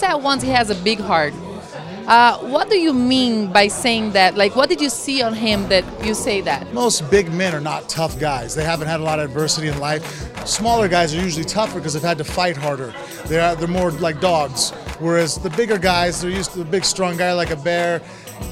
said once he has a big heart. Uh, what do you mean by saying that? Like, what did you see on him that you say that? Most big men are not tough guys. They haven't had a lot of adversity in life. Smaller guys are usually tougher because they've had to fight harder. They're, they're more like dogs. Whereas the bigger guys, they're used to a big, strong guy like a bear.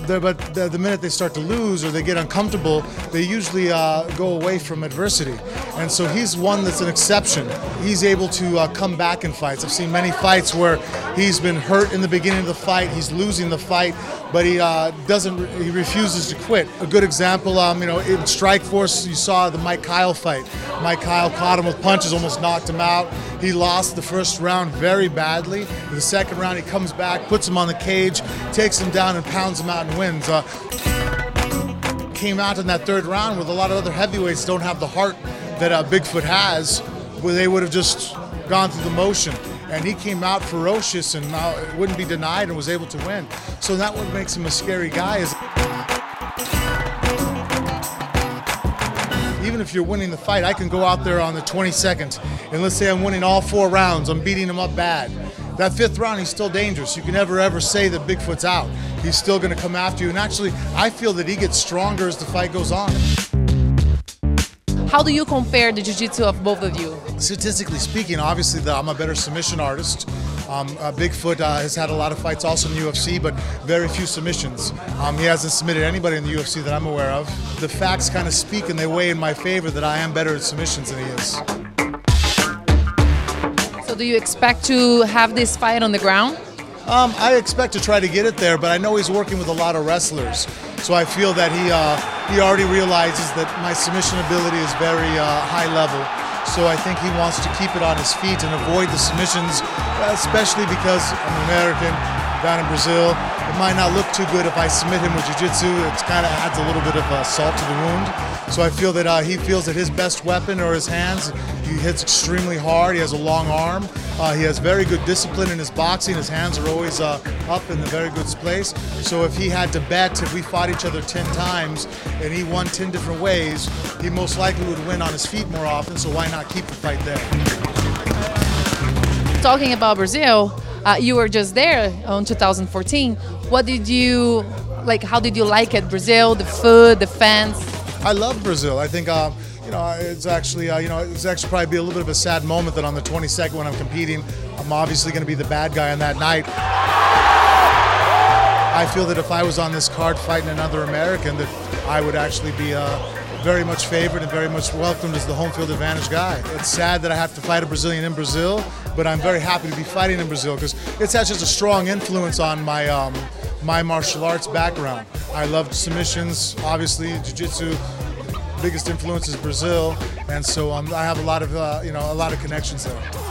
But the, the, minute they start to lose or they get uncomfortable, they usually uh, go away from adversity. And so he's one that's an exception. He's able to uh, come back in fights. I've seen many fights where he's been hurt in the beginning of the fight, he's losing the fight, but he uh, doesn't. He refuses to quit. A good example, um, you know, in Strikeforce, you saw the Mike Kyle fight. Mike Kyle caught him with punches, almost knocked him out. He lost the first round very badly. In the second round, he comes back, puts him on the cage, takes him down, and pounds him out wins. Uh, came out in that third round with a lot of other heavyweights don't have the heart that uh, Bigfoot has, where they would have just gone through the motion and he came out ferocious and uh, wouldn't be denied and was able to win. So that what makes him a scary guy is even if you're winning the fight, I can go out there on the 22nd and let's say I'm winning all four rounds, I'm beating him up bad. That fifth round, he's still dangerous. You can never ever say that Bigfoot's out. He's still going to come after you. And actually, I feel that he gets stronger as the fight goes on. How do you compare the jiu-jitsu of both of you? Statistically speaking, obviously the, I'm a better submission artist. Um, uh, Bigfoot uh, has had a lot of fights also in the UFC, but very few submissions. Um, he hasn't submitted anybody in the UFC that I'm aware of. The facts kind of speak and they weigh in my favor that I am better at submissions than he is. Do you expect to have this fight on the ground? Um, I expect to try to get it there, but I know he's working with a lot of wrestlers. So I feel that he uh, he already realizes that my submission ability is very uh, high level. So I think he wants to keep it on his feet and avoid the submissions, especially because I'm American, down in Brazil. It might not look too good if I submit him with jiu-jitsu. It kind of adds a little bit of uh, salt to the wound. So I feel that uh, he feels that his best weapon are his hands. He hits extremely hard. He has a long arm. Uh, he has very good discipline in his boxing. His hands are always uh, up in a very good place. So if he had to bet, if we fought each other 10 times and he won 10 different ways, he most likely would win on his feet more often. So why not keep the fight there? Talking about Brazil, uh, you were just there on 2014. What did you like? How did you like it? Brazil, the food, the fans. I love Brazil. I think. Uh, you know, it's actually, uh, you know, it's actually probably be a little bit of a sad moment that on the 22nd when I'm competing, I'm obviously going to be the bad guy on that night. I feel that if I was on this card fighting another American, that I would actually be uh, very much favored and very much welcomed as the home field advantage guy. It's sad that I have to fight a Brazilian in Brazil, but I'm very happy to be fighting in Brazil because it's had such a strong influence on my um, my martial arts background. I love submissions, obviously, jiu-jitsu. Biggest influence is Brazil, and so um, I have a lot of uh, you know a lot of connections there.